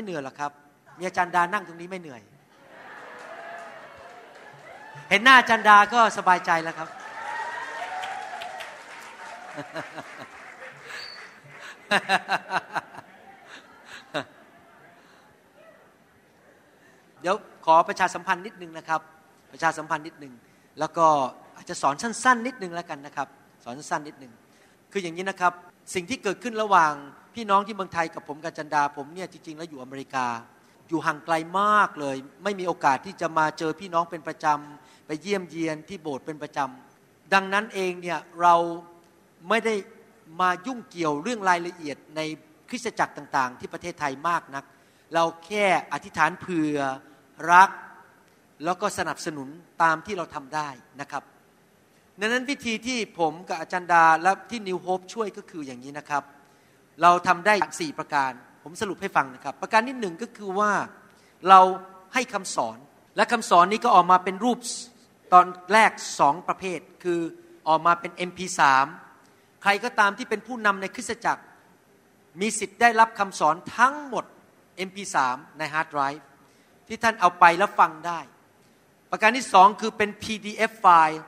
ไม่เหนื่อยหรอกครับ มีอาจารย์ดานั่งตรงนี้ไม่เหนื่อย เห็นหน้าอาจารย์ดาก็สบายใจแล้วครับ เดี๋ยวขอประชาสัมพันธ์นิดนึงนะครับ ประชาสัมพันธ์นิดนึง แล้วก็อาจจะสอนสั้น ๆ นิดนึงแล้วกันนะครับ สอนสั้นๆนิดนึง คืออย่างนี้นะครับ สิ่งที่เกิดขึ้นระหว่าง พี่น้องที่เมืองไทยกับผมกับจันดาผมเนี่ยจริงๆ แล้วอยู่อเมริกา อยู่ห่างไกลมากเลย ไม่มีโอกาสที่จะมาเจอพี่น้องเป็นประจำไปเยี่ยมเยียนที่โบสถ์เป็นประจำดังนั้นเองเนี่ยเราไม่ได้มายุ่งเกี่ยวเรื่องรายละเอียดในคริสตจักรต่างๆ ที่ประเทศไทยมากนัก เราแค่อธิษฐานเผื่อรัก แล้วก็สนับสนุนตามที่เราทำได้นะครับดังนั้นวิธีที่ผมกับอาจารย์ดาและที่นิวโฮปช่วยก็คืออย่างนี้นะครับ เราทำได้ 4 ประการ ผมสรุปให้ฟังนะครับ ประการที่หนึ่งก็คือว่าเราให้คำสอนและคำสอนนี้ก็ออกมาเป็นรูปตอนแรกสองประเภท คือออกมาเป็น MP3 ใครก็ตามที่เป็นผู้นำในคริสตจักร มีสิทธิ์ได้รับคำสอนทั้งหมด MP3 ในฮาร์ดไดรฟ์ที่ท่านเอาไปแล้วฟังได้ ประการที่สองคือเป็น PDF ไฟล์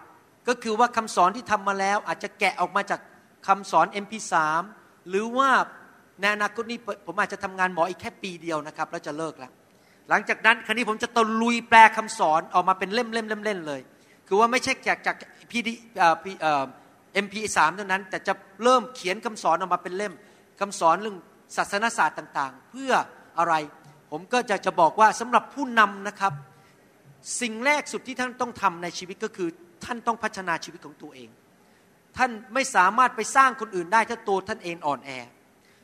ก็คือว่าคำสอนที่ทำมาแล้วอาจจะแกะออกมาจากคำสอน MP3 หรือว่าในอนาคตนี้ผมอาจจะทำงานหมออีกแค่ปีเดียวนะครับ แล้วจะเลิกแล้ว หลังจากนั้นคราวนี้ผมจะตะลุยแปลคำสอนออกมาเป็นเล่มเล่มเล่มเล่มเลย คือว่าไม่ใช่จากจาก PD เอ่อ P เอ่อ MP3 เท่านั้น แต่จะเริ่มเขียนคำสอนออกมาเป็นเล่มคำสอนเรื่องศาสนศาสตร์ต่างๆ เพื่ออะไร ผมก็จะจะบอกว่าสำหรับผู้นำนะครับ สิ่งแรกสุดที่ท่านต้องทำในชีวิตก็คือ ท่านต้องพัฒนาชีวิตของตัวเอง ท่านไม่สามารถไปสร้างคนอื่นได้ถ้าตัวท่านเองอ่อนแอ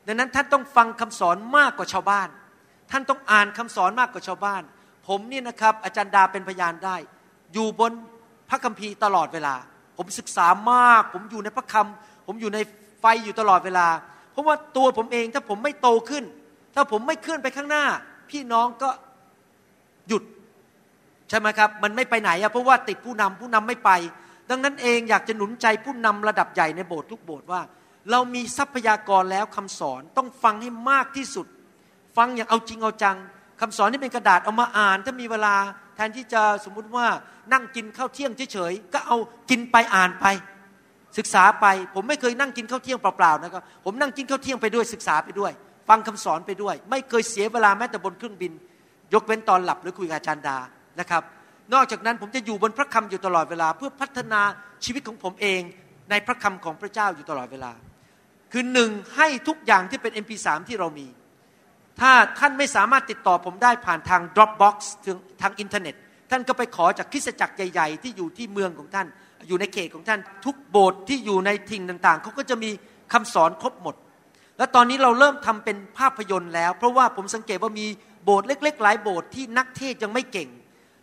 ดังนั้นท่านต้องฟังคำสอนมากกว่าชาวบ้าน ท่านต้องอ่านคำสอนมากกว่าชาวบ้าน ผมเนี่ยนะครับอาจารย์ดาเป็นพยานได้ อยู่บนพระคัมภีร์ตลอดเวลา ผมศึกษามาก ผมอยู่ในพระคำผมอยู่ในไฟอยู่ตลอดเวลา เพราะว่าตัวผมเองถ้าผมไม่โตขึ้น ถ้าผมไม่เคลื่อนไปข้างหน้า พี่น้องก็หยุดใช่ไหมครับ มันไม่ไปไหนอะเพราะว่าติดผู้นำผู้นำไม่ไป ดังนั้นเองอยากจะหนุนใจผู้นำระดับใหญ่ในโบสถ์ทุกโบสถ์ว่า เรามีทรัพยากรแล้วคำสอนต้องฟังให้มากที่สุด ฟังอย่างเอาจริงเอาจังคำสอนที่เป็นกระดาษเอามาอ่าน ถ้ามีเวลาแทนที่จะสมมุติว่านั่งกินข้าวเที่ยงเฉยๆก็เอากินไปอ่านไป ศึกษาไป ผมไม่เคยนั่งกินข้าวเที่ยงเปล่าๆนะครับผมนั่งกินข้าวเที่ยงไปด้วยศึกษาไปด้วย ฟังคำสอนไปด้วย ไม่เคยเสียเวลาแม้แต่บนเครื่องบิน ยกเว้นตอนหลับหรือคุยกับอาจารย์ดานะครับ นอกจากนั้นผมจะอยู่บนพระคำอยู่ตลอดเวลา เพื่อพัฒนาชีวิตของผมเองในพระคำของพระเจ้าอยู่ตลอดเวลา คือหนึ่งให้ทุกอย่างที่เป็น MP3 ที่เรามี ถ้าท่านไม่สามารถติดต่อผมได้ผ่านทาง Dropbox ทางทางอินเทอร์เน็ต ท่านก็ไปขอจากคริสตจักรใหญ่ ๆ ที่อยู่ที่เมืองของท่าน อยู่ในเขตของท่านทุกโบสถ์ที่อยู่ในถิ่งต่างๆเขาก็จะมีคำสอนครบหมด แล้วตอนนี้เราเริ่มทำเป็นภาพยนตร์แล้ว เพราะว่าผมสังเกตว่ามีโบสถ์เล็ก ๆ หลายโบสถ์ที่นักเทศยังไม่เก่ง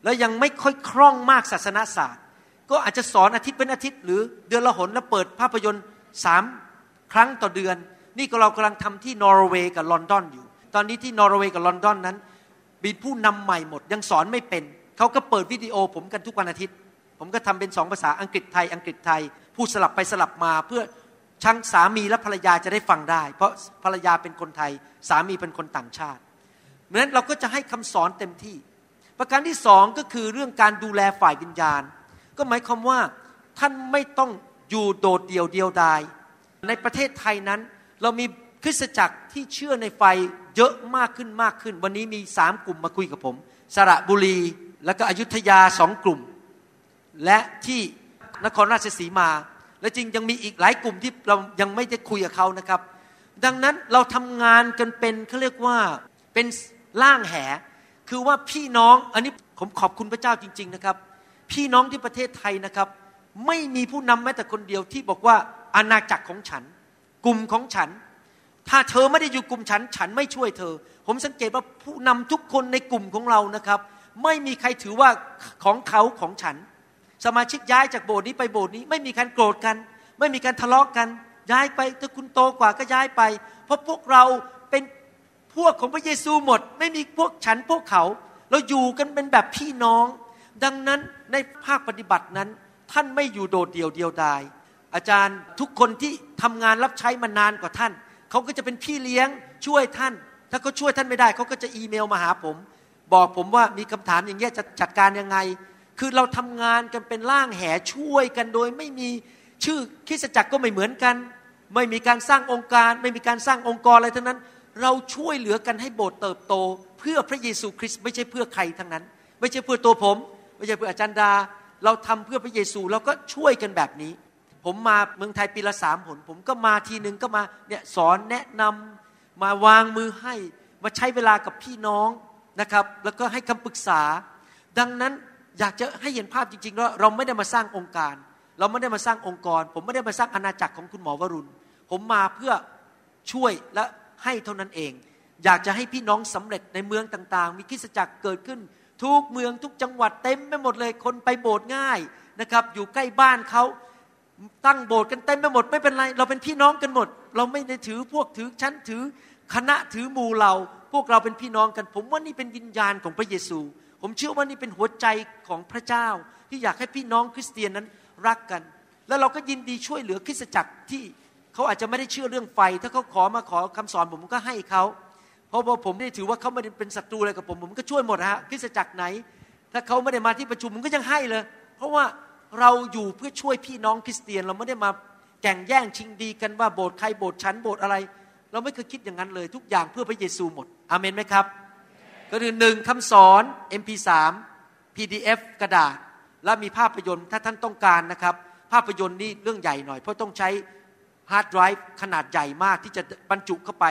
แล้วยังไม่ค่อยคล่องมากศาสนาศาสตร์ ก็อาจจะสอนอาทิตย์เป็นอาทิตย์ หรือเดือนละหนแล้วเปิดภาพยนตร์สามครั้งต่อเดือน นี่ก็เรากำลังทำที่นอร์เวย์กับลอนดอนอยู่ ตอนนี้ที่นอร์เวย์กับลอนดอนนั้นมีผู้นำใหม่หมด ยังสอนไม่เป็น เขาก็เปิดวิดีโอผมกันทุกวันอาทิตย์ ผมก็ทำเป็นสองภาษาอังกฤษไทย อังกฤษไทย พูดสลับไปสลับมาเพื่อทั้งสามีและภรรยาจะได้ฟังได้ เพราะภรรยาเป็นคนไทย สามีเป็นคนต่างชาติเพราะฉะนั้นเราก็จะให้คำสอนเต็มที่ ประการที่สองก็คือเรื่องการดูแลฝ่ายวิญญาณ ก็หมายความว่าท่านไม่ต้องอยู่โดดเดี่ยวเดียวดาย ในประเทศไทยนั้น เรามีคริสตจักรที่เชื่อในไฟเยอะมากขึ้นมากขึ้น วันนี้มีสามกลุ่มมาคุยกับผม สระบุรีแล้วก็อยุธยาสองกลุ่ม และที่นครราชสีมา และจริงยังมีอีกหลายกลุ่มที่เรายังไม่ได้คุยกับเขานะครับ ดังนั้นเราทำงานกันเป็นเขาเรียกว่าเป็นล่างแห คือว่าพี่น้องอันนี้ผมขอบคุณพระเจ้าจริง ๆนะครับ พี่น้องที่ประเทศไทยนะครับ ไม่มีผู้นำแม้แต่คนเดียวที่บอกว่าอาณาจักรของฉัน กลุ่มของฉัน ถ้าเธอไม่ได้อยู่กลุ่มฉัน ฉันไม่ช่วยเธอ ผมสังเกตว่าผู้นำทุกคนในกลุ่มของเรานะครับ ไม่มีใครถือว่าของเขาของฉัน สมาชิกย้ายจากโบสถ์นี้ไปโบสถ์นี้ ไม่มีการโกรธกัน ไม่มีการทะเลาะกัน ย้ายไปถ้าคุณโตกว่าก็ย้ายไป เพราะพวกเราเป็น พวกของพระเยซูหมด ไม่มีพวกฉันพวกเขา เราอยู่กันเป็นแบบพี่น้อง ดังนั้นในภาคปฏิบัตินั้น ท่านไม่อยู่โดดเดี่ยวเดียวดาย อาจารย์ทุกคนที่ทำงานรับใช้มานานกว่าท่าน เขาก็จะเป็นพี่เลี้ยงช่วยท่าน ถ้าเขาช่วยท่านไม่ได้ เขาก็จะอีเมลมาหาผม บอกผมว่ามีคำถามอย่างเงี้ยจะจัดการยังไง คือเราทำงานกันเป็นร่างแห่ช่วยกันโดยไม่มีชื่อคริสจักรก็ไม่เหมือนกัน ไม่มีการสร้างองค์การ ไม่มีการสร้างองค์กรอะไรทั้งนั้น เราช่วยเหลือกันให้โบสถ์เติบโต เพื่อพระเยซูคริสต์ไม่ใช่เพื่อใครทั้งนั้น ไม่ใช่เพื่อตัวผม ไม่ใช่เพื่ออาจารย์ดา เราทำเพื่อพระเยซูเราก็ช่วยกันแบบนี้ ผมมาเมืองไทยปีละสามหนผมก็มาทีหนึ่งก็มาเนี่ยสอนแนะนำมาวางมือให้มาใช้เวลากับพี่น้องนะครับ แล้วก็ให้คำปรึกษา ดังนั้นอยากจะให้เห็นภาพจริงๆว่าเราไม่ได้มาสร้างองค์การ เราไม่ได้มาสร้างองค์กร ผมไม่ได้มาสร้างอาณาจักรของคุณหมอวรุณ ผมมาเพื่อช่วยและ ให้เท่านั้นเอง อยากจะให้พี่น้องสำเร็จในเมืองต่างๆ มีคริสตจักรเกิดขึ้น ทุกเมืองทุกจังหวัดเต็มไปหมดเลยคนไปโบสถ์ง่ายนะครับ อยู่ใกล้บ้านเขาตั้งโบสถ์กันเต็มไปหมดไม่เป็นไร เราเป็นพี่น้องกันหมด เราไม่ได้ถือพวกถือชั้นถือคณะถือหมู่เรา พวกเราเป็นพี่น้องกัน ผมว่านี่เป็นวิญญาณของพระเยซู ผมเชื่อว่านี่เป็นหัวใจของพระเจ้า ที่อยากให้พี่น้องคริสเตียนนั้นรักกัน แล้วเราก็ยินดีช่วยเหลือคริสตจักรที่ เขาอาจจะไม่ได้เชื่อเรื่องไฟ ถ้าเขาขอมาขอคำสอนผมก็ให้เขา เพราะว่าผมไม่ได้ถือว่าเขาไม่ได้เป็นศัตรูอะไรกับผม ผมก็ช่วยหมดฮะคริสตจักรไหน ถ้าเขาไม่ได้มาที่ประชุมผมก็ยังให้เลย เพราะว่าเราอยู่เพื่อช่วยพี่น้องคริสเตียน เราไม่ได้มาแข่งแย่งชิงดีกันว่าโบสถ์ใครโบสถ์ฉันโบสถ์อะไร เราไม่เคยคิดอย่างนั้นเลย ทุกอย่างเพื่อพระเยซูหมดอเมนไหมครับ ก็คือหนึ่งคำสอน MP3 PDF กระดาษและมีภาพยนตร์ถ้าท่านต้องการนะครับ ภาพยนตร์นี่เรื่องใหญ่หน่อย เพราะต้องใช้ ฮาร์ดไดรฟ์ขนาดใหญ่มากที่จะบรรจุเข้าไป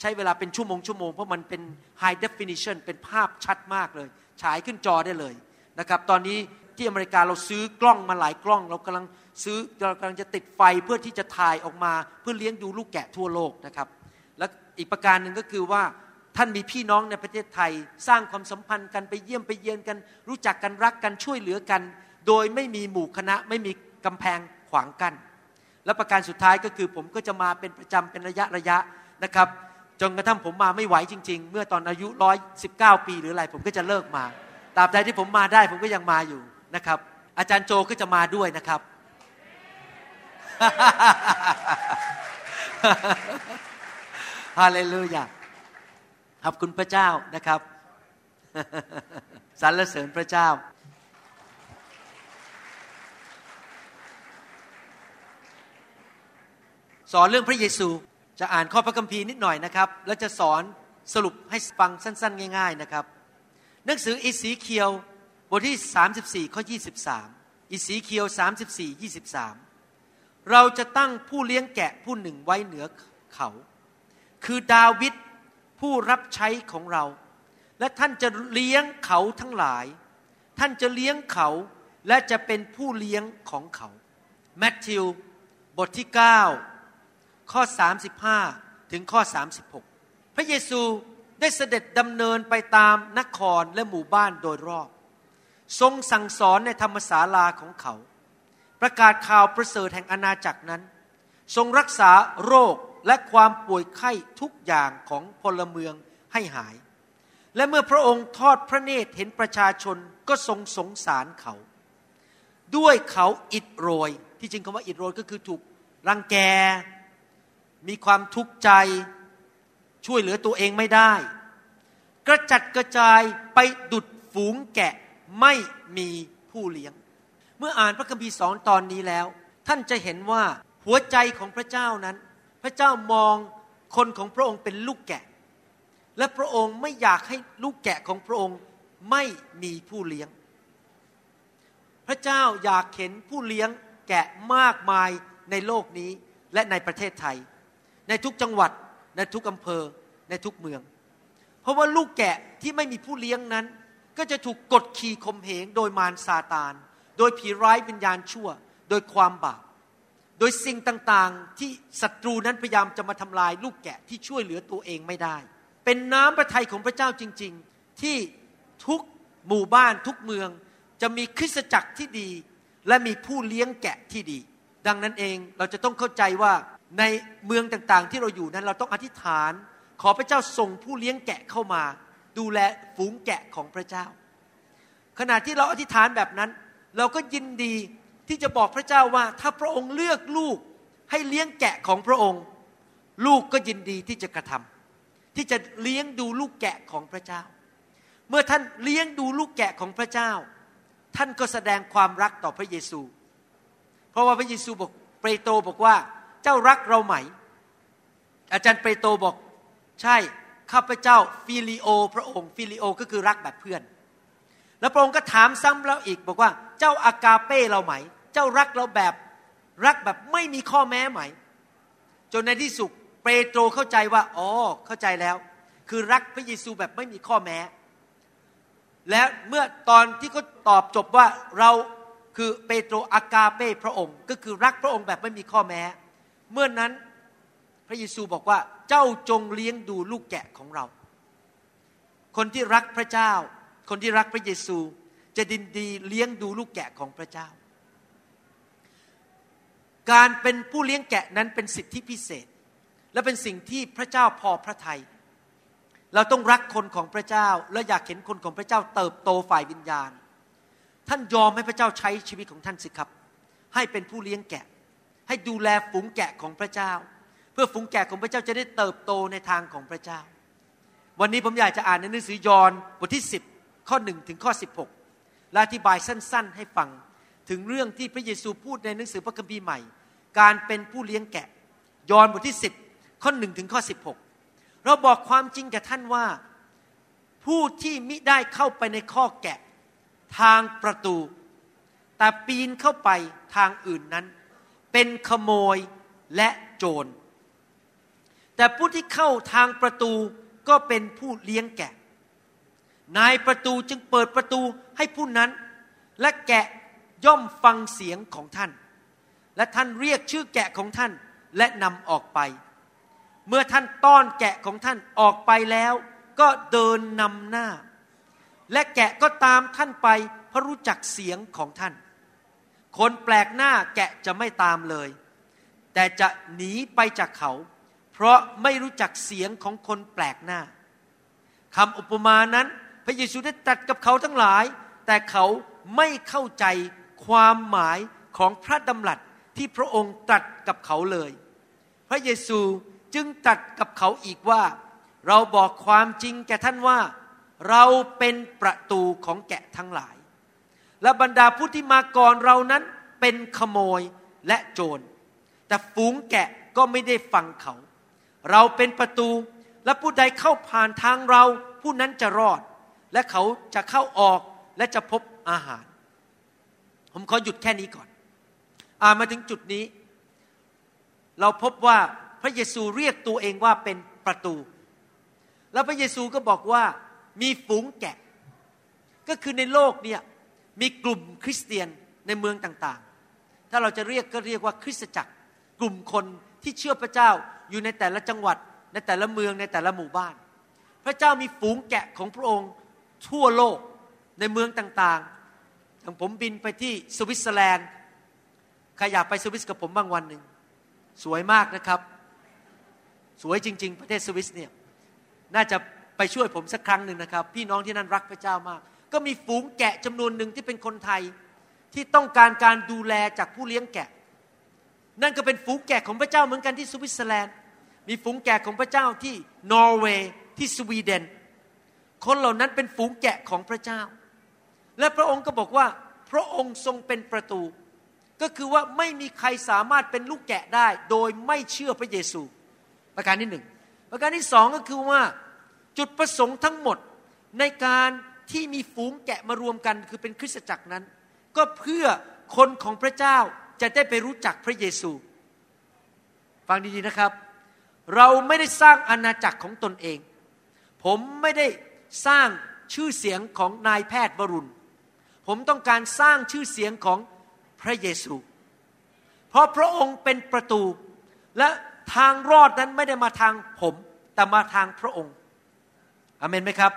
ใช้เวลาเป็นชั่วโมงชั่วโมงเพราะมันเป็น High Definition เป็นภาพชัดมากเลย ฉายขึ้นจอได้เลยนะครับตอนนี้ที่อเมริกาเราซื้อกล้องมาหลายกล้อง เรากำลังซื้อเรากำลังจะติดไฟเพื่อที่จะถ่ายออกมา เพื่อเลี้ยงดูลูกแกะทั่วโลกนะครับ และอีกประการหนึ่งก็คือว่าท่านมีพี่น้องในประเทศไทย สร้างความสัมพันธ์กันไปเยี่ยมไปเยียนกัน รู้จักกันรักกันช่วยเหลือกัน โดยไม่มีหมู่คณะไม่มีกำแพงขวางกัน้น และประการสุดท้ายก็คือผมก็จะมาเป็นประจำเป็นระยะระยะนะครับ จนกระทั่งผมมาไม่ไหวจริง ๆ เมื่อตอนอายุร้อยสิบเก้าปีหรืออะไรผมก็จะเลิกมาตราบใดที่ผมมาได้ผมก็ยังมาอยู่นะครับ อาจารย์โจก็จะมาด้วยนะครับ ฮาเลลูยาขอบคุณพระเจ้านะครับสรรเสริญพระเจ้า สอนเรื่องพระเยซู จะอ่านข้อพระคัมภีร์นิดหน่อยนะครับ แล้วจะสอนสรุปให้ฟังสั้นๆ ง่าย ๆนะครับ หนังสืออิสีเคียวบทที่ 34ข้อ23 อิสีเคียว 34 23 เราจะตั้งผู้เลี้ยงแกะผู้หนึ่งไว้เหนือเขา คือดาวิดผู้รับใช้ของเรา และท่านจะเลี้ยงเขาทั้งหลาย ท่านจะเลี้ยงเขาและจะเป็นผู้เลี้ยงของเขา แมทธิวบทที่ 9 ข้อ 35 ถึงข้อ 36 พระเยซูได้เสด็จดำเนินไปตามนครและหมู่บ้านโดยรอบ ทรงสั่งสอนในธรรมศาลาของเขา ประกาศข่าวประเสริฐแห่งอาณาจักรนั้น ทรงรักษาโรคและความป่วยไข้ทุกอย่างของพลเมืองให้หาย และเมื่อพระองค์ทอดพระเนตรเห็นประชาชนก็ทรงสงสารเขา ด้วยเขาอิดโรย ที่จริงคำว่าอิดโรยก็คือถูกรังแก มีความทุกข์ใจช่วยเหลือตัวเองไม่ได้ กระจัดกระจายไปดุดฝูงแกะไม่มีผู้เลี้ยง เมื่ออ่านพระคัมภีร์สอนตอนนี้แล้ว ท่านจะเห็นว่าหัวใจของพระเจ้านั้น พระเจ้ามองคนของพระองค์เป็นลูกแกะ และพระองค์ไม่อยากให้ลูกแกะของพระองค์ไม่มีผู้เลี้ยง พระเจ้าอยากเห็นผู้เลี้ยงแกะมากมายในโลกนี้และในประเทศไทย ในทุกจังหวัด ในทุกอำเภอ ในทุกเมือง เพราะว่าลูกแกะที่ไม่มีผู้เลี้ยงนั้น ก็จะถูกกดขี่ข่มเหงโดยมารซาตาน โดยผีร้ายวิญญาณชั่ว โดยความบาป โดยสิ่งต่างๆ ที่ศัตรูนั้นพยายามจะมาทำลายลูกแกะที่ช่วยเหลือตัวเองไม่ได้ เป็นน้ำพระทัยของพระเจ้าจริง ๆ ที่ทุกหมู่บ้านทุกเมืองจะมีคริสตจักรที่ดี และมีผู้เลี้ยงแกะที่ดี ดังนั้นเองเราจะต้องเข้าใจว่า ในเมืองต่างๆ ที่เราอยู่นั้นเราต้องอธิษฐาน ขอพระเจ้าส่งผู้เลี้ยงแกะเข้ามา ดูแลฝูงแกะของพระเจ้า ขณะที่เราอธิษฐานแบบนั้น เราก็ยินดีที่จะบอกพระเจ้าว่า ถ้าพระองค์เลือกลูกให้เลี้ยงแกะของพระองค์ ลูกก็ยินดีที่จะกระทำที่จะเลี้ยงดูลูกแกะของพระเจ้า เมื่อท่านเลี้ยงดูลูกแกะของพระเจ้า ท่านก็แสดงความรักต่อพระเยซู เพราะว่าพระเยซูบอกเปโตรบอกว่า เจ้ารักเราไหม อาจารย์เปโตรบอก ใช่ ข้าพเจ้า phileo พระองค์ phileo ก็คือรักแบบเพื่อน แล้วพระองค์ก็ถามซ้ำแล้วอีกบอกว่า เจ้าอากาเป้เราไหม เจ้ารักเราแบบรักแบบไม่มีข้อแม้ไหม จนในที่สุดเปโตรเข้าใจว่า อ๋อ เข้าใจแล้ว คือรักพระเยซูแบบไม่มีข้อแม้ และเมื่อตอนที่เขาตอบจบว่าเราคือเปโตรอากาเป้พระองค์ ก็คือรักพระองค์แบบไม่มีข้อแม้ เมื่อนนั้นพระเยซูบอกว่าเจ้าจงเลี้ยงดูลูกแกะของเรา คนที่รักพระเจ้า คนที่รักพระเยซู จะดินดีเลี้ยงดูลูกแกะของพระเจ้า การเป็นผู้เลี้ยงแกะนั้นเป็นสิทธิพิเศษ และเป็นสิ่งที่พระเจ้าพอพระทยัยเราต้องรักคนของพระเจ้า และอยากเห็นคนของพระเจ้าเติบโตฝ่ายวิญญาณ ท่านยอมให้พระเจ้าใช้ชีวิตของท่านสิครับ ให้เป็นผู้เลี้ยงแกะ ให้ดูแลฝูงแกะของพระเจ้า เพื่อฝูงแกะของพระเจ้าจะได้เติบโตในทางของพระเจ้า วันนี้ผมอยากจะอ่านในหนังสือยอห์นบทที่ 10 ข้อ1ถึงข้อ 16 และอธิบายสั้น ๆ ให้ฟังถึงเรื่องที่พระเยซูพูดในหนังสือพระคัมภีร์ใหม่ การเป็นผู้เลี้ยงแกะ ยอห์นบทที่ 10 ข้อ1ถึงข้อ 16 เราบอกความจริงแกับท่านว่า ผู้ที่มิได้เข้าไปในข้อแกะ ทางประตู แต่ปีนเข้าไปทางอื่นนั้น เป็นขโมยและโจร แต่ผู้ที่เข้าทางประตูก็เป็นผู้เลี้ยงแกะ นายประตูจึงเปิดประตูให้ผู้นั้น และแกะย่อมฟังเสียงของท่าน และท่านเรียกชื่อแกะของท่านและนำออกไป เมื่อท่านต้อนแกะของท่านออกไปแล้ว ก็เดินนำหน้า และแกะก็ตามท่านไปเพราะรู้จักเสียงของท่าน คนแปลกหน้าแกะจะไม่ตามเลย แต่จะหนีไปจากเขา เพราะไม่รู้จักเสียงของคนแปลกหน้าคำอุปมานั้น พระเยซูได้ตรัสกับเขาทั้งหลาย แต่เขาไม่เข้าใจความหมายของพระดำรัสที่พระองค์ตรัสกับเขาเลย พระเยซูจึงตรัสกับเขาอีกว่า เราบอกความจริงแก่ท่านว่า เราเป็นประตูของแกะทั้งหลาย และบรรดาผู้ที่มาก่อนเรานั้นเป็นขโมยและโจร แต่ฝูงแกะก็ไม่ได้ฟังเขา เราเป็นประตูและผู้ใดเข้าผ่านทางเรา ผู้นั้นจะรอด และเขาจะเข้าออกและจะพบอาหาร ผมขอหยุดแค่นี้ก่อนอ่านมาถึงจุดนี้ เราพบว่าพระเยซูเรียกตัวเองว่าเป็นประตู แล้วพระเยซูก็บอกว่ามีฝูงแกะ ก็คือในโลกเนี่ย มีกลุ่มคริสเตียนในเมืองต่างๆ ถ้าเราจะเรียกก็เรียกว่าคริสตจักร กลุ่มคนที่เชื่อพระเจ้าอยู่ในแต่ละจังหวัด ในแต่ละเมืองในแต่ละหมู่บ้าน พระเจ้ามีฝูงแกะของพระองค์ทั่วโลกในเมืองต่างๆอย่างผมบินไปที่สวิตเซอร์แลนด์ใครอยากไปสวิสกับผมบ้างวันหนึ่งสวยมากนะครับ สวยจริง ๆ ประเทศสวิสเนี่ยน่าจะไปช่วยผมสักครั้งหนึ่งนะครับ พี่น้องที่นั่นรักพระเจ้ามาก ก็มีฝูงแกะจำนวนหนึ่งที่เป็นคนไทยที่ต้องการการดูแลจากผู้เลี้ยงแกะ นั่นก็เป็นฝูงแกะของพระเจ้าเหมือนกันที่สวิตเซอร์แลนด์ มีฝูงแกะของพระเจ้าที่นอร์เวย์ที่สวีเดน คนเหล่านั้นเป็นฝูงแกะของพระเจ้า และพระองค์ก็บอกว่าพระองค์ทรงเป็นประตู ก็คือว่าไม่มีใครสามารถเป็นลูกแกะได้ โดยไม่เชื่อพระเยซู ประการที่หนึ่งประการที่สองก็คือว่าจุดประสงค์ทั้งหมดในการ ที่มีฝูงแกะมารวมกันคือเป็นคริสตจักรนั้น ก็เพื่อคนของพระเจ้าจะได้ไปรู้จักพระเยซู ฟังดีๆนะครับ เราไม่ได้สร้างอาณาจักรของตนเอง ผมไม่ได้สร้างชื่อเสียงของนายแพทย์วรุณ ผมต้องการสร้างชื่อเสียงของพระเยซู เพราะพระองค์เป็นประตู และทางรอดนั้นไม่ได้มาทางผม แต่มาทางพระองค์อเมนไหมครับ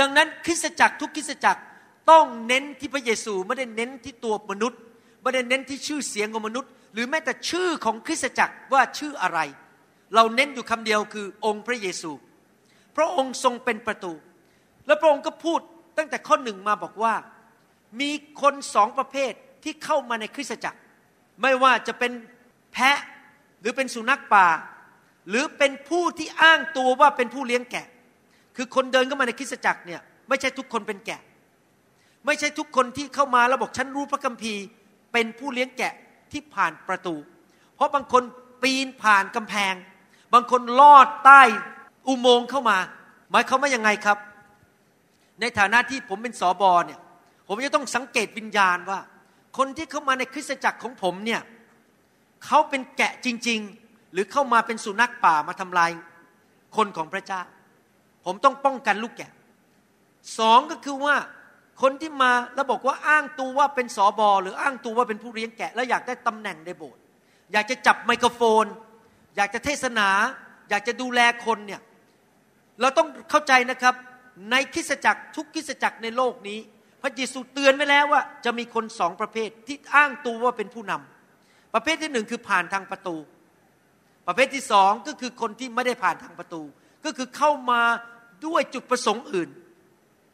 ดังนั้นคริสตจักรทุกคริสตจักรต้องเน้นที่พระเยซูไม่ได้เน้นที่ตัวมนุษย์ไม่ได้เน้นที่ชื่อเสียงของมนุษย์ หรือแม้แต่ชื่อของคริสตจักรว่าชื่ออะไร เราเน้นอยู่คำเดียวคือองค์พระเยซู พระองค์ทรงเป็นประตู แล้วพระองค์ก็พูดตั้งแต่ข้อหนึ่งมาบอกว่า มีคนสองประเภทที่เข้ามาในคริสตจักร ไม่ว่าจะเป็นแพะหรือเป็นสุนัขป่า หรือเป็นผู้ที่อ้างตัวว่าเป็นผู้เลี้ยงแกะ คือคนเดินเข้ามาในคริสตจักรเนี่ยไม่ใช่ทุกคนเป็นแกะ ไม่ใช่ทุกคนที่เข้ามาแล้วบอกฉันรู้พระคัมภีร์ เป็นผู้เลี้ยงแกะที่ผ่านประตู เพราะบางคนปีนผ่านกำแพง บางคนลอดใต้อุโมงค์เข้ามา หมายเขามว่ายังไงครับ ในฐานะที่ผมเป็นสอบอเนี่ยผมจะต้องสังเกตวิญญาณว่า คนที่เข้ามาในคริสตจักรของผมเนี่ยเขาเป็นแกะจริง ๆ หรือเข้ามาเป็นสุนัขป่ามาทำลายคนของพระเจ้า ผมต้องป้องกันลูกแกะสองก็คือว่าคนที่มาแล้วบอกว่าอ้างตัวว่าเป็นสอบอหรืออ้างตัวว่าเป็นผู้เลี้ยงแกะ แล้วอยากได้ตำแหน่งในโบสถ์อยากจะจับไมโครโฟน อยากจะเทศนา อยากจะดูแลคนเนี่ยเราต้องเข้าใจนะครับในคริสจักรทุกคริสจักรในโลกนี้ พระเยซูเตือนไว้แล้วว่า จะมีคนสองประเภทที่อ้างตัวว่าเป็นผู้นำประเภทที่หนึ่งคือผ่านทางประตู ประเภทที่สองก็คือคนที่ไม่ได้ผ่านทางประตู ก็คือเข้ามา ด้วยจุดประสงค์อื่น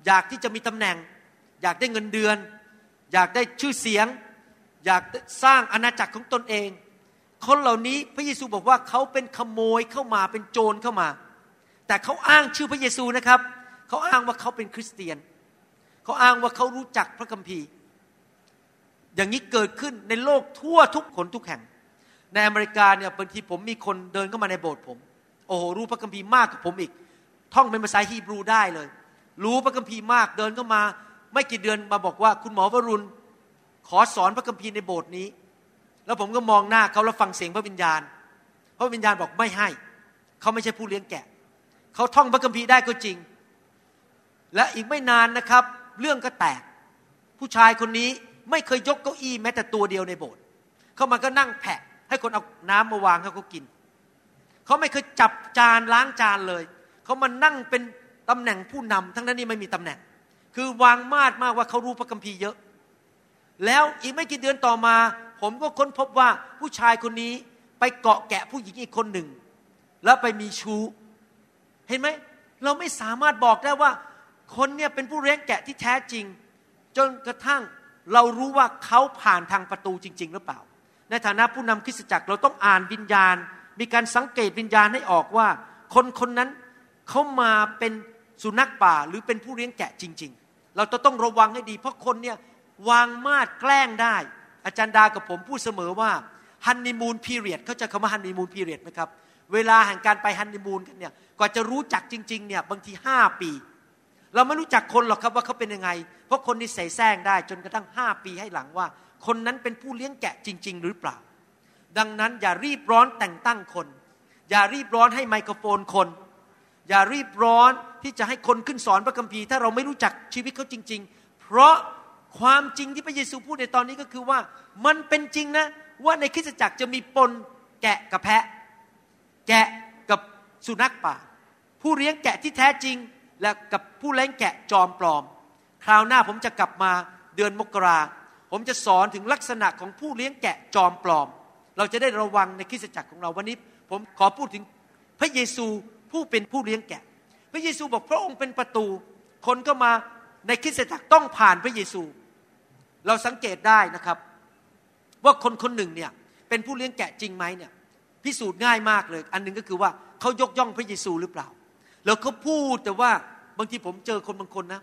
อยากที่จะมีตำแหน่ง อยากได้เงินเดือน อยากได้ชื่อเสียง อยากสร้างอาณาจักรของตนเอง คนเหล่านี้พระเยซูบอกว่าเขาเป็นขโมยเข้ามาเป็นโจรเข้ามา แต่เขาอ้างชื่อพระเยซูนะครับเขาอ้างว่าเขาเป็นคริสเตียนเขาอ้างว่าเขารู้จักพระคัมภีร์ อย่างนี้เกิดขึ้นในโลกทั่วทุกคนทุกแห่ง ในอเมริกาเนี่ยบางทีผมมีคนเดินเข้ามาในโบสถ์ผม โอ้โหรู้พระคัมภีร์มากกว่าผมอีก ท่องเป็นภาษาฮีบรูได้เลย รู้พระคัมภีร์มากเดินเข้ามาไม่กี่เดือนมาบอกว่าคุณหมอวรุณ ขอสอนพระคัมภีร์ในโบสถ์นี้ แล้วผมก็มองหน้าเขาแล้วฟังเสียงพระวิญญาณ พระวิญญาณบอกไม่ให้ เขาไม่ใช่ผู้เลี้ยงแกะ เขาท่องพระคัมภีร์ได้ก็จริง และอีกไม่นานนะครับ เรื่องก็แตก ผู้ชายคนนี้ไม่เคยยกเก้าอี้แม้แต่ตัวเดียวในโบสถ์เขามาก็นั่งแผะให้คนเอาน้ำมาวางให้เขากิน เขาไม่เคยจับจานล้างจานเลย เขามานั่งเป็นตำแหน่งผู้นำทั้งนั้นนี่ไม่มีตำแหน่ง คือวางมาดมากว่าเขารู้พระคัมภีร์เยอะ แล้วอีกไม่กี่เดือนต่อมา ผมก็ค้นพบว่าผู้ชายคนนี้ไปเกาะแกะผู้หญิงอีกคนหนึ่ง แล้วไปมีชู้ เห็นไหมเราไม่สามารถบอกได้ว่า คนเนี่ยเป็นผู้เลี้ยงแกะที่แท้จริง จนกระทั่งเรารู้ว่าเขาผ่านทางประตูจริง ๆ หรือเปล่า ในฐานะผู้นำคริสตจักรเราต้องอ่านวิญญาณ มีการสังเกตวิญญาณให้ออกว่า คนคนนั้น เขามาเป็นสุนัขป่าหรือเป็นผู้เลี้ยงแกะจริง ๆ เราต้องระวังให้ดี เพราะคนเนี่ยวางมาดแกล้งได้ อาจารย์ดากับผมพูดเสมอว่าฮันนีมูนพีเรียดเขาจะคำว่าฮันนีมูนพีเรียดไหมครับ เวลาแห่งการไปฮันนีมูนกันเนี่ยกว่าจะรู้จักจริง ๆ เนี่ยบางทีห้าปี เราไม่รู้จักคนหรอกครับว่าเขาเป็นยังไง เพราะคนนี้ใส่แซงได้จนกระทั่งห้าปีให้หลังว่า คนนั้นเป็นผู้เลี้ยงแกะจริง ๆ หรือเปล่า ดังนั้นอย่ารีบร้อนแต่งตั้งคน อย่ารีบร้อนให้ไมโครโฟนคน อย่ารีบร้อนที่จะให้คนขึ้นสอนพระคัมภีร์ถ้าเราไม่รู้จักชีวิตเขาจริง ๆ เพราะความจริงที่พระเยซูพูดในตอนนี้ก็คือว่ามันเป็นจริงนะ ว่าในคริสตจักรจะมีปนแกะกับแพะ แกะกับสุนัขป่า ผู้เลี้ยงแกะที่แท้จริง และกับผู้เลี้ยงแกะจอมปลอม คราวหน้าผมจะกลับมาเดือนมกราผมจะสอนถึงลักษณะของผู้เลี้ยงแกะจอมปลอม เราจะได้ระวังในคริสตจักรของเราวันนี้ ผมขอพูดถึงพระเยซู ผู้เป็นผู้เลี้ยงแกะ พระเยซูบอกพระองค์เป็นประตู คนก็มาในคริสตจักรต้องผ่านพระเยซู เราสังเกตได้นะครับ ว่าคนคนหนึ่งเนี่ยเป็นผู้เลี้ยงแกะจริงไหมเนี่ยพิสูจน์ง่ายมากเลย อันหนึ่งก็คือว่าเขายกย่องพระเยซูหรือเปล่า แล้วเขาพูดแต่ว่าบางทีผมเจอคนบางคนนะ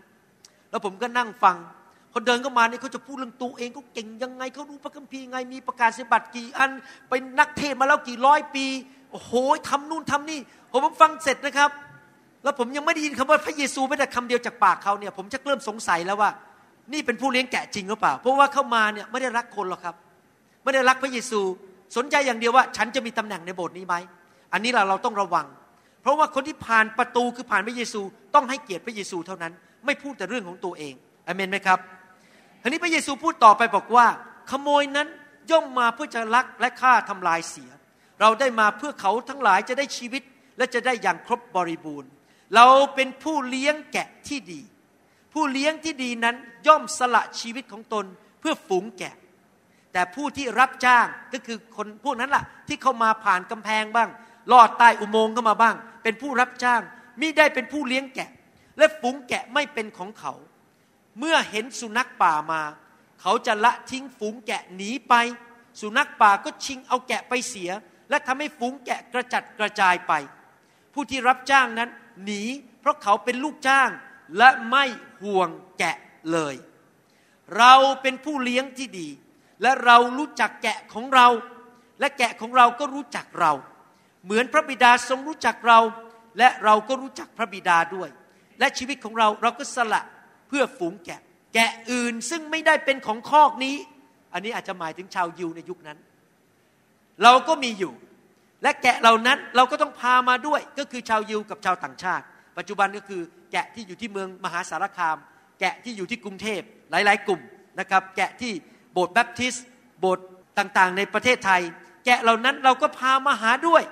แล้วผมก็นั่งฟังคนเดินเข้ามาเนี่ยเขาจะพูดเรื่องตัวเองเขาเก่งยังไงเขารู้พระคัมภีร์ไงมีประกาศสิบัติกี่อันเป็นนักเทศมาแล้วกี่ร้อยปี โอ้โหทำนู่นทำนี่ผมฟังเสร็จนะครับ แล้วผมยังไม่ได้ยินคำว่าพระเยซูไม่แต่คำเดียวจากปากเขาเนี่ย ผมจะเริ่มสงสัยแล้วว่า นี่เป็นผู้เลี้ยงแกะจริงหรือเปล่า เพราะว่าเข้ามาเนี่ยไม่ได้รักคนหรอกครับ ไม่ได้รักพระเยซูสนใจอย่างเดียวว่า ฉันจะมีตำแหน่งในโบสถ์นี้ไหมอันนี้เราเราต้องระวัง เพราะว่าคนที่ผ่านประตูคือผ่านพระเยซูต้องให้เกียรติพระเยซูเท่านั้น ไม่พูดแต่เรื่องของตัวเองอเมนไหมครับทีนี้พระเยซูพูดต่อไปบอกว่า ขโมยนั้นย่อมมาเพื่อจะลักและฆ่าทำลายเสีย เราได้มาเพื่อเขาทั้งหลายจะได้ชีวิตและจะได้อย่างครบบริบูรณ์ เราเป็นผู้เลี้ยงแกะที่ดี ผู้เลี้ยงที่ดีนั้นย่อมสละชีวิตของตนเพื่อฝูงแกะ แต่ผู้ที่รับจ้างก็คือคนพวกนั้นล่ะ ที่เข้ามาผ่านกำแพงบ้าง ลอดใต้อุโมงค์เข้ามาบ้าง เป็นผู้รับจ้างมิได้เป็นผู้เลี้ยงแกะ และฝูงแกะไม่เป็นของเขา เมื่อเห็นสุนัขป่ามา เขาจะละทิ้งฝูงแกะหนีไป สุนัขป่าก็ชิงเอาแกะไปเสีย และทำให้ฝูงแกะกระจัดกระจายไป ผู้ที่รับจ้างนั้นหนี เพราะเขาเป็นลูกจ้างและไม่ห่วงแกะเลย เราเป็นผู้เลี้ยงที่ดี และเรารู้จักแกะของเรา และแกะของเราก็รู้จักเรา เหมือนพระบิดาทรงรู้จักเรา และเราก็รู้จักพระบิดาด้วย และชีวิตของเราเราก็สละเพื่อฝูงแกะ แกะอื่นซึ่งไม่ได้เป็นของคอกนี้ อันนี้อาจจะหมายถึงชาวยิวในยุคนั้น เราก็มีอยู่ และแกะเหล่านั้นเราก็ต้องพามาด้วย ก็คือชาวยิวกับชาวต่างชาติ ปัจจุบันก็คือแกะที่อยู่ที่เมืองมหาสารคาม แกะที่อยู่ที่กรุงเทพหลาย ๆ กลุ่มนะครับ แกะที่โบสถ์แบปทิสต์โบสถ์ต่างๆ ในประเทศไทย แกะเหล่านั้นเราก็พามาหาด้วย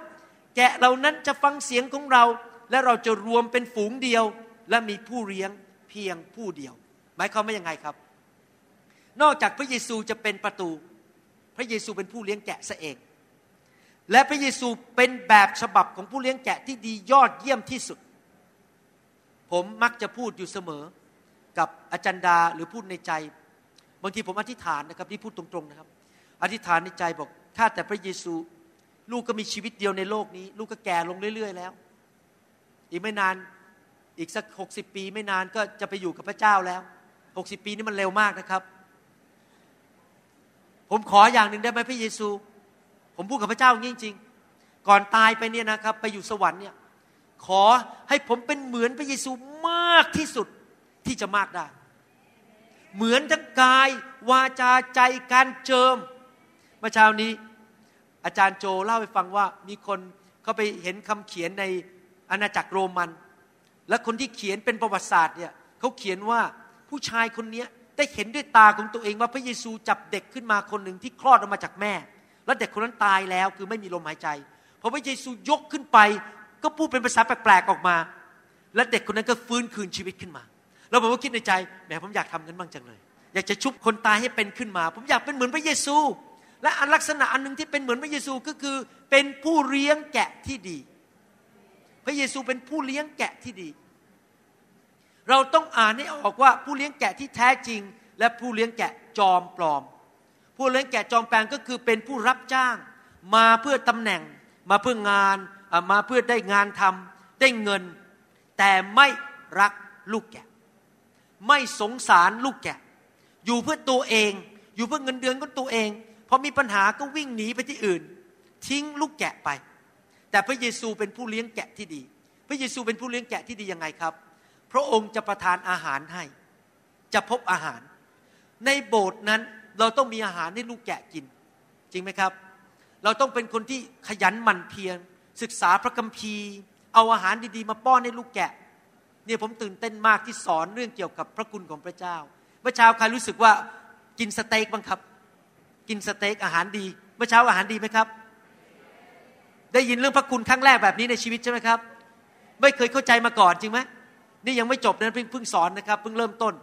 แกะเหล่านั้นจะฟังเสียงของเรา และเราจะรวมเป็นฝูงเดียว และมีผู้เลี้ยงเพียงผู้เดียว หมายความว่ายังไงครับ นอกจากพระเยซูจะเป็นประตู พระเยซูเป็นผู้เลี้ยงแกะซะเอง และพระเยซูเป็นแบบฉบับของผู้เลี้ยงแกะที่ดียอดเยี่ยมที่สุด ผมมักจะพูดอยู่เสมอกับอาจารย์ดาหรือพูดในใจ บางทีผมอธิษฐานนะครับที่พูดตรงๆนะครับ อธิษฐานในใจบอกถ้าแต่พระเยซูลูกก็มีชีวิตเดียวในโลกนี้ ลูกก็แก่ลงเรื่อย ๆ แล้ว อีกไม่นานอีกสักหกสิบปี ไม่นานก็จะไปอยู่กับพระเจ้าแล้วหกสิบปีนี่มันเร็วมากนะครับ ผมขออย่างหนึ่งได้ไหมพระเยซู ผมพูดกับพระเจ้าจริงๆ ก่อนตายไปเนี่ยนะครับ ไปอยู่สวรรค์เนี่ยขอให้ผมเป็นเหมือนพระเยซูมากที่สุดที่จะมากได้ เหมือนทั้งกาย วาจาใจการเจิมเมื่อเช้านี้ อาจารย์โจเล่าให้ฟังว่ามีคนเขาไปเห็นคำเขียนในอาณาจักรโรมัน และคนที่เขียนเป็นประวัติศาสตร์เนี่ยเขาเขียนว่าผู้ชายคนนี้ได้เห็นด้วยตาของตัวเองว่าพระเยซูจับเด็กขึ้นมาคนหนึ่งที่คลอดออกมาจากแม่ แล้วเด็กคนนั้นตายแล้วคือไม่มีลมหายใจพอพระเยซูยกขึ้นไป ก็พูดเป็นภาษาแปลกๆออกมา และเด็กคนนั้นก็ฟื้นคืนชีวิตขึ้นมาเราบอกว่าคิดในใจแหมผมอยากทำกันบ้างจังเลย อยากจะชุบคนตายให้เป็นขึ้นมา ผมอยากเป็นเหมือนพระเยซู และอันลักษณะอันหนึ่งที่เป็นเหมือนพระเยซูก็คือเป็นผู้เลี้ยงแกะที่ดี พระเยซูเป็นผู้เลี้ยงแกะที่ดี เราต้องอ่านให้ออกว่าผู้เลี้ยงแกะที่แท้จริง และผู้เลี้ยงแกะจอมปลอม ผู้เลี้ยงแกะจอมแปลงก็คือเป็นผู้รับจ้าง มาเพื่อตำแหน่ง มาเพื่องานมาเพื่อได้งานทำได้เงิน แต่ไม่รักลูกแกะ ไม่สงสารลูกแกะ อยู่เพื่อตัวเอง อยู่เพื่อเงินเดือนของตัวเองพอมีปัญหาก็วิ่งหนีไปที่อื่น ทิ้งลูกแกะไป แต่พระเยซูเป็นผู้เลี้ยงแกะที่ดี พระเยซูเป็นผู้เลี้ยงแกะที่ดียังไงครับ พระองค์จะประทานอาหารให้ จะพบอาหาร ในโบสถ์นั้น เราต้องมีอาหารให้ลูกแกะกิน จริงไหมครับ เราต้องเป็นคนที่ขยันหมั่นเพียรศึกษาพระคัมภีร์ เอาอาหารดีๆ มาป้อนให้ลูกแกะเนี่ยผมตื่นเต้นมากที่สอนเรื่องเกี่ยวกับพระคุณของพระเจ้าเมื่อเช้าใครรู้สึกว่ากินสเต็กบ้างครับ กินสเต็กอาหารดีเมื่อเช้าอาหารดีไหมครับ ได้ยินเรื่องพระคุณครั้งแรกแบบนี้ในชีวิตใช่ไหมครับ ไม่เคยเข้าใจมาก่อนจริงไหมนี่ยังไม่จบนะเพิ่งเพิ่งสอนนะครับเพิ่งเริ่มต้น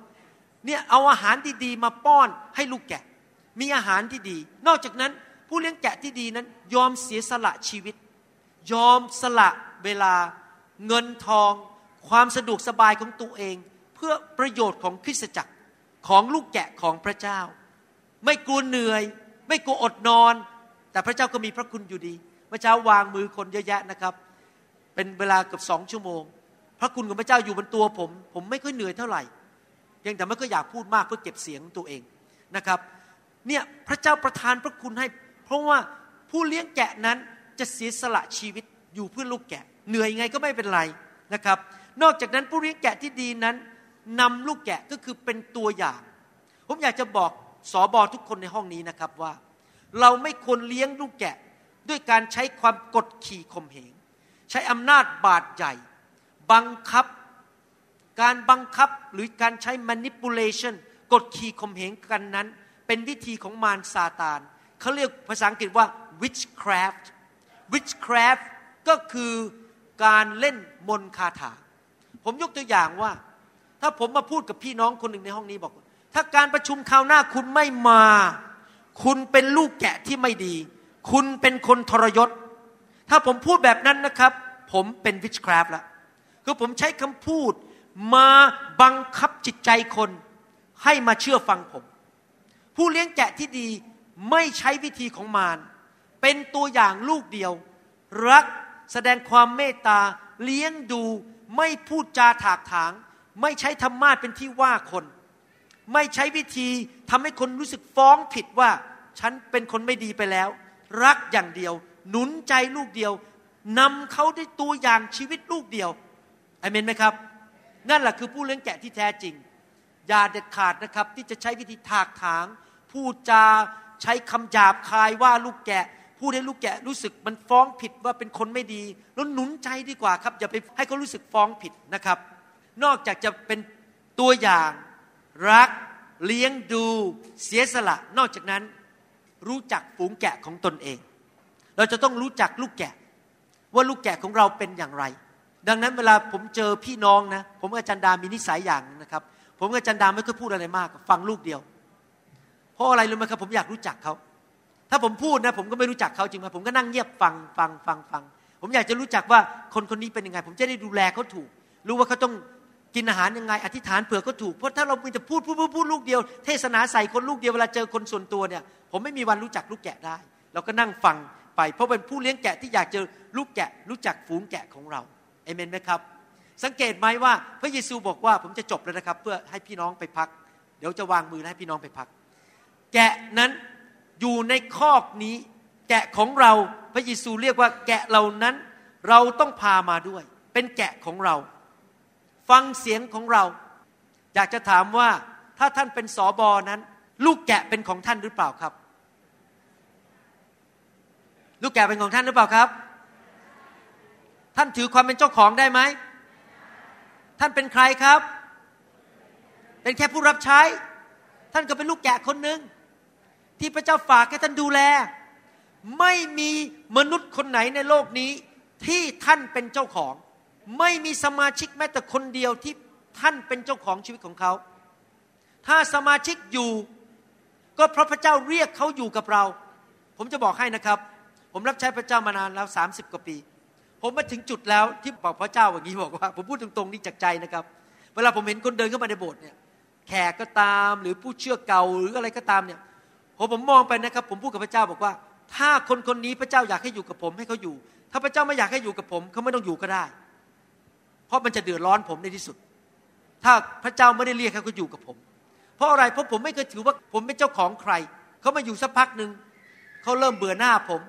เนี่ยเอาอาหารดีๆมาป้อนให้ลูกแกะ มีอาหารที่ดี นอกจากนั้นผู้เลี้ยงแกะที่ดีนั้น ยอมเสียสละชีวิต ยอมสละเวลาเงินทอง ความสะดวกสบายของตัวเอง เพื่อประโยชน์ของคริสตจักรของลูกแกะของพระเจ้า ไม่กลัวเหนื่อย ไม่กลัวอดนอน แต่พระเจ้าก็มีพระคุณอยู่ดีเมื่อเช้าวางมือคนเยอะแยะนะครับ เป็นเวลาเกือบสองชั่วโมง พระคุณของพระเจ้าอยู่บนตัวผม ผมไม่ค่อยเหนื่อยเท่าไหร่ ยังแต่ไม่ก็อยากพูดมากเพื่อเก็บเสียงตัวเองนะครับเนี่ยพระเจ้าประทานพระคุณให้ เพราะว่าผู้เลี้ยงแกะนั้นจะเสียสละชีวิตอยู่เพื่อลูกแกะ เหนื่อยไงก็ไม่เป็นไรนะครับ นอกจากนั้นผู้เลี้ยงแกะที่ดีนั้นนำลูกแกะก็คือเป็นตัวอย่าง ผมอยากจะบอกสอบอทุกคนในห้องนี้นะครับว่า เราไม่ควรเลี้ยงลูกแกะด้วยการใช้ความกดขี่ข่มเหง ใช้อำนาจบาดใหญ่ บังคับ การบังคับหรือการใช้ manipulation กดขี่ข่มเหงกันนั้น เป็นวิธีของมารซาตานเขาเรียกภาษาอังกฤษว่า witchcraft witchcraft ก็คือการเล่นมนคาถา ผมยกตัวอย่างว่า ถ้าผมมาพูดกับพี่น้องคนหนึ่งในห้องนี้บอกว่าถ้าการประชุมคราวหน้าคุณไม่มา คุณเป็นลูกแกะที่ไม่ดี คุณเป็นคนทรยศ ถ้าผมพูดแบบนั้นนะครับ ผมเป็น witchcraft แล้วคือผมใช้คำพูด มาบังคับจิตใจคนให้มาเชื่อฟังผม ผู้เลี้ยงแกะที่ดีไม่ใช้วิธีของมารเป็นตัวอย่างลูกเดียว รักแสดงความเมตตาเลี้ยงดูไม่พูดจาถากถาง ไม่ใช้ธรรมาทเป็นที่ว่าคน ไม่ใช้วิธีทำให้คนรู้สึกฟ้องผิดว่า ฉันเป็นคนไม่ดีไปแล้ว รักอย่างเดียว หนุนใจลูกเดียวนำเขาด้วยตัวอย่างชีวิตลูกเดียวอเมนไหมครับ นั่นแหละคือผู้เลี้ยงแกะที่แท้จริง อย่าเด็ดขาดนะครับ ที่จะใช้วิธีถากถาง พูดจาใช้คำหยาบคายว่าลูกแกะพูดให้ลูกแกะรู้สึกมันฟ้องผิดว่าเป็นคนไม่ดีแล้วหนุนใจดีกว่าครับ อย่าไปให้เขารู้สึกฟ้องผิดนะครับ นอกจากจะเป็นตัวอย่างรักเลี้ยงดูเสียสละ นอกจากนั้นรู้จักฝูงแกะของตนเอง เราจะต้องรู้จักลูกแกะ ว่าลูกแกะของเราเป็นอย่างไร ดังนั้นเวลาผมเจอพี่น้องนะ ผมกับอาจารย์ดามีนิสัยอย่างนะครับ ผมกับอาจารย์ดาไม่เคยพูดอะไรมาก ฟังลูกเดียว เพราะอะไรรู้ไหมครับ ผมอยากรู้จักเขา ถ้าผมพูดนะ ผมก็ไม่รู้จักเขาจริงไหมผมก็นั่งเงียบฟังฟังฟังฟัง ผมอยากจะรู้จักว่าคนคนนี้เป็นยังไง ผมจะได้ดูแลเขาถูก รู้ว่าเขาต้องกินอาหารยังไง อธิษฐานเผื่อเขาถูก เพราะถ้าเรามีแต่พูดพูดพูดพูดลูกเดียว เทศนาใส่คนลูกเดียวเวลาเจอคนส่วนตัวเนี่ย ผมไม่มีวันรู้จักลูกแกะได้ เราก็นั่งฟังไป เพราะเป็นผู้เลี้ยงแกะที่อยากเจอลูกแกะรู้จักฝูงแกะของเรา เอเมนไหมครับ สังเกตไหมว่าพระเยซูบอกว่าผมจะจบแล้วนะครับ เพื่อให้พี่น้องไปพัก เดี๋ยวจะวางมือให้พี่น้องไปพัก แกะนั้นอยู่ในคอกนี้ แกะของเราพระเยซูเรียกว่า แกะเหล่านั้นเราต้องพามาด้วย เป็นแกะของเรา ฟังเสียงของเรา อยากจะถามว่าถ้าท่านเป็นสอบอนั้น ลูกแกะเป็นของท่านหรือเปล่าครับ ลูกแกะเป็นของท่านหรือเปล่าครับ ท่านถือความเป็นเจ้าของได้ไหม ท่านเป็นใครครับ เป็นแค่ผู้รับใช้ ท่านก็เป็นลูกแกะคนหนึ่งที่พระเจ้าฝากให้ท่านดูแล ไม่มีมนุษย์คนไหนในโลกนี้ ที่ท่านเป็นเจ้าของ ไม่มีสมาชิกแม้แต่คนเดียวที่ท่านเป็นเจ้าของชีวิตของเขา ถ้าสมาชิกอยู่ ก็เพราะพระเจ้าเรียกเขาอยู่กับเรา ผมจะบอกให้นะครับ ผมรับใช้พระเจ้ามานานแล้ว30กว่าปี ผมมาถึงจุดแล้วที่บอกพระเจ้าอย่างนี้บอกว่า ผมพูดตรงๆนี่จากใจนะครับ เวลาผมเห็นคนเดินเข้ามาในโบสถ์เนี่ยแขกก็ตามหรือผู้เชื่อเก่าหรืออะไรก็ตามเนี่ยพอผมมองไปนะครับ ผมพูดกับพระเจ้าบอกว่า ถ้าคนคนนี้พระเจ้าอยากให้อยู่กับผมให้เขาอยู่ ถ้าพระเจ้าไม่อยากให้อยู่กับผมเขาไม่ต้องอยู่ก็ได้ เพราะมันจะเดือดร้อนผมในที่สุด ถ้าพระเจ้าไม่ได้เรียกให้เขาอยู่กับผม เพราะอะไรเพราะผมไม่เคยถือว่าผมเป็นเจ้าของใครเขามาอยู่สักพักหนึ่งเขาเริ่มเบื่อหน้าผม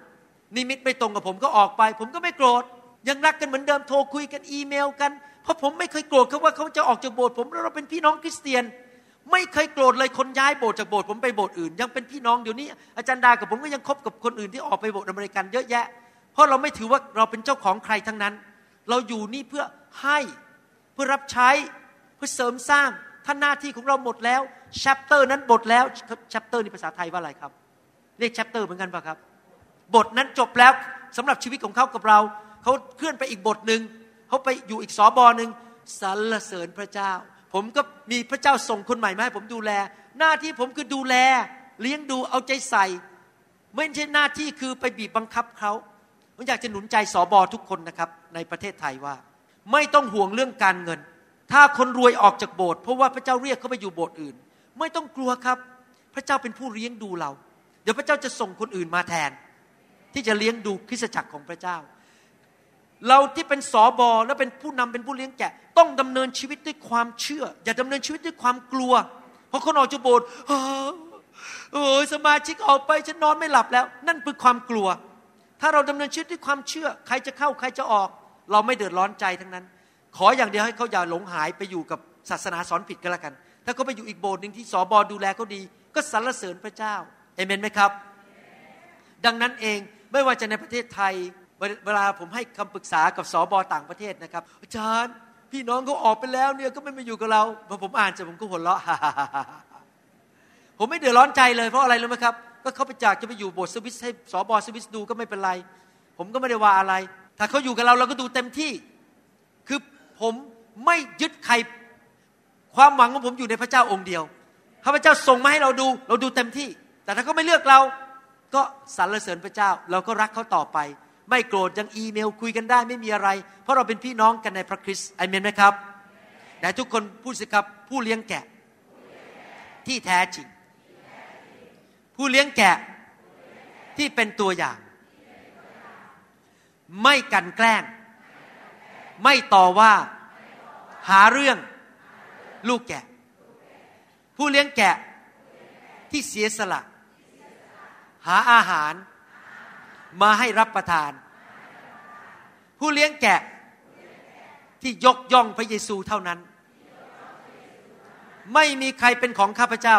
นิมิตไม่ตรงกับผมก็ออกไป ผมก็ไม่โกรธ ยังรักกันเหมือนเดิมโทรคุยกันอีเมลกัน เพราะผมไม่เคยโกรธเขาว่าเขาจะออกจากโบสถ์ผมแล้วเราเป็นพี่น้องคริสเตียน ไม่เคยโกรธเลยคนย้ายโบสถ์จากโบสถ์ผมไปโบสถ์อื่น ยังเป็นพี่น้องเดี๋ยวนี้อาจารย์ดากับผมก็ยังคบกับคนอื่นที่ออกไปโบสถ์อเมริกันเยอะแยะ เพราะเราไม่ถือว่าเราเป็นเจ้าของใครทั้งนั้น เราอยู่นี่เพื่อให้เพื่อรับใช้เพื่อเสริมสร้างท่านหน้าที่ของเราหมดแล้ว chapter นั้นจบแล้ว chapter นี่ภาษาไทยว่าอะไรครับ เรียกแชปเตอร์เหมือนกันปะครับ บทนั้นจบแล้วสำหรับชีวิตของเขากับเรา เขาเคลื่อนไปอีกบทหนึ่งเขาไปอยู่อีกสอบอหนึ่งสรรเสริญพระเจ้า ผมก็มีพระเจ้าส่งคนใหม่มาให้ผมดูแล หน้าที่ผมคือดูแล เลี้ยงดูเอาใจใส่ ไม่ใช่หน้าที่คือไปบีบบังคับเขาผมอยากจะหนุนใจสอบอทุกคนนะครับ ในประเทศไทยว่า ไม่ต้องห่วงเรื่องการเงิน ถ้าคนรวยออกจากโบสถ์เพราะว่าพระเจ้าเรียกเขาไปอยู่โบสถ์อื่น ไม่ต้องกลัวครับ พระเจ้าเป็นผู้เลี้ยงดูเรา เดี๋ยวพระเจ้าจะส่งคนอื่นมาแทน ที่จะเลี้ยงดูคริสตจักรของพระเจ้า เราที่เป็นสอบอและเป็นผู้นำเป็นผู้เลี้ยงแกะ ต้องดำเนินชีวิตด้วยความเชื่อ อย่าดำเนินชีวิตด้วยความกลัว เพราะคนออกจากโบสถ์โอ้ยสมาชิกออกไปฉันนอนไม่หลับแล้ว นั่นคือความกลัว ถ้าเราดำเนินชีวิตด้วยความเชื่อ ใครจะเข้าใครจะออก เราไม่เดือดร้อนใจทั้งนั้น ขออย่างเดียวให้เขาอย่าหลงหายไปอยู่กับศาสนาสอนผิดก็แล้วกัน ถ้าเขาไปอยู่อีกโบสถ์หนึ่งที่สอบอดูแลเขาดี ก็สรรเสริญพระเจ้าเอเมนไหมครับ ดังนั้นเองไม่ว่าจะในประเทศไทย เวลาผมให้คำปรึกษากับสอบอต่างประเทศนะครับ อาจารย์พี่น้องเขาออกไปแล้วเนี่ยก็ไม่มาอยู่กับเราพอผมอ่านจะผมก็หัวเราะผมไม่เดือดร้อนใจเลยเพราะอะไรรู้ไหมครับ ก็เขาไปจากจะไปอยู่โบสถ์สวิสให้สอบอสวิสดูก็ไม่เป็นไร ผมก็ไม่ได้ว่าอะไร ถ้าเขาอยู่กับเราเราก็ดูเต็มที่ คือผมไม่ยึดใครความหวังของผมอยู่ในพระเจ้าองค์เดียวพระพระเจ้าส่งมาให้เราดูเราดูเต็มที่ แต่ถ้าเขาไม่เลือกเรา ก็สรรเสริญพระเจ้า เราก็รักเขาต่อไป ไม่โกรธยังอีเมลคุยกันได้ไม่มีอะไร เพราะเราเป็นพี่น้องกันในพระคริสต์อเมนไหมครับแต่ทุกคนพูดสิครับผู้เลี้ยงแกะ ที่แท้จริง ผู้เลี้ยงแกะที่เป็นตัวอย่าง ไม่กันแกล้ง ไม่ต่อว่าหาเรื่องลูกแกะ ผู้เลี้ยงแกะที่เสียสละ หาอาหาร มาให้รับประทาน ผู้เลี้ยงแกะที่ยกย่องพระเยซูเท่านั้น ไม่มีใครเป็นของข้าพเจ้า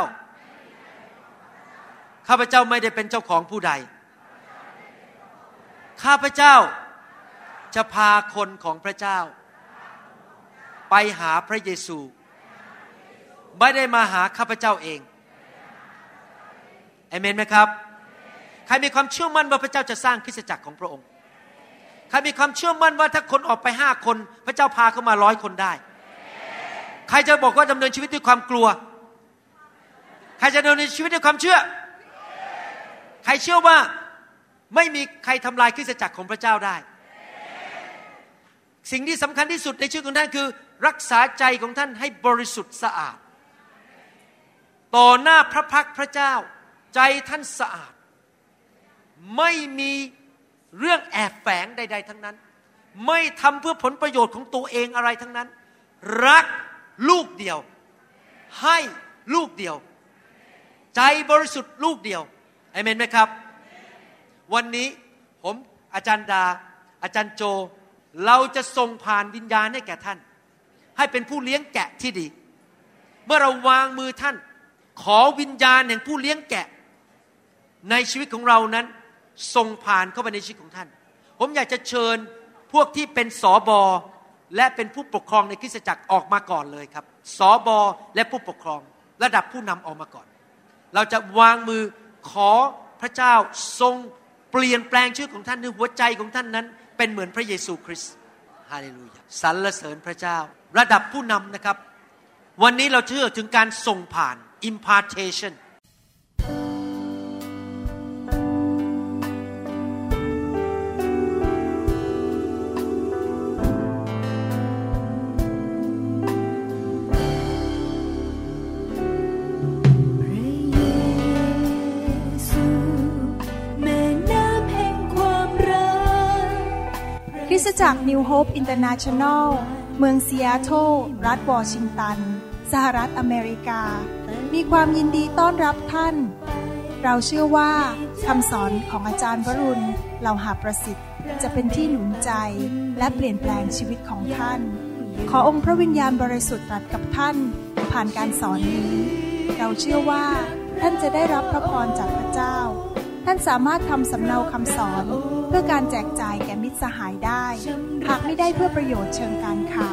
ข้าพเจ้าไม่ได้เป็นเจ้าของผู้ใด ข้าพเจ้าจะพาคนของพระเจ้า ไปหาพระเยซู ไม่ได้มาหาข้าพเจ้าเองเอเมนไหมครับ ใครมีความเชื่อมั่นว่าพระเจ้าจะสร้างคริสตจักรของพระองค์ ใครมีความเชื่อมั่นว่าถ้าคนออกไปห้าคน พระเจ้าพาเข้ามาร้อยคนได้ ใครจะบอกว่าดำเนินชีวิตด้วยความกลัว ใครจะดำเนินชีวิตด้วยความเชื่อ ใครเชื่อว่าไม่มีใครทำลายคริสตจักรของพระเจ้าได้ สิ่งที่สำคัญที่สุดในชีวิตของท่านคือ รักษาใจของท่านให้บริสุทธิ์สะอาด ต่อหน้าพระพักพระเจ้า ใจท่านสะอาด ไม่มีเรื่องแอบแฝงใด ๆ ทั้งนั้น ไม่ทำเพื่อผลประโยชน์ของตัวเองอะไรทั้งนั้น รักลูกเดียว ให้ลูกเดียว ใจบริสุทธิ์ลูกเดียวเอเมนไหมครับ วันนี้ผมอาจารย์ดา อาจารย์โจ เราจะส่งผ่านวิญญาณให้แก่ท่าน ให้เป็นผู้เลี้ยงแกะที่ดี เมื่อเราวางมือท่าน ขอวิญญาณแห่งผู้เลี้ยงแกะ ในชีวิตของเรานั้น ส่งผ่านเข้าไปในชีวิตของท่าน ผมอยากจะเชิญพวกที่เป็นสอบอและเป็นผู้ปกครองในคริสตจักรออกมาก่อนเลยครับสอบอและผู้ปกครองระดับผู้นำออกมาก่อน เราจะวางมือขอพระเจ้าทรงเปลี่ยนแปลงชีวิตของท่านในหัวใจของท่านนั้น เป็นเหมือนพระเยซูคริสต์ฮาเลลูยาสรรเสริญพระเจ้า ระดับผู้นำนะครับ วันนี้เราเชื่อถึงการส่งผ่าน impartation จักร New Hope International เมืองซีแอตเทิลรัฐวอชิงตัน สหรัฐอเมริกา มีความยินดีต้อนรับท่าน เราเชื่อว่าคำสอนของอาจารย์วรุณเหล่าหาประสิทธิ์ จะเป็นที่หนุนใจและเปลี่ยนแปลงชีวิตของท่าน ขอองค์พระวิญญาณบริสุทธิ์ตรัสกับท่าน ผ่านการสอนนี้ เราเชื่อว่าท่านจะได้รับพระพรจากพระเจ้า ท่านสามารถทำสำเนาคำสอน เพื่อการแจกจ่ายแก่มิตรสหายได้ หากไม่ได้เพื่อประโยชน์เชิงการค้า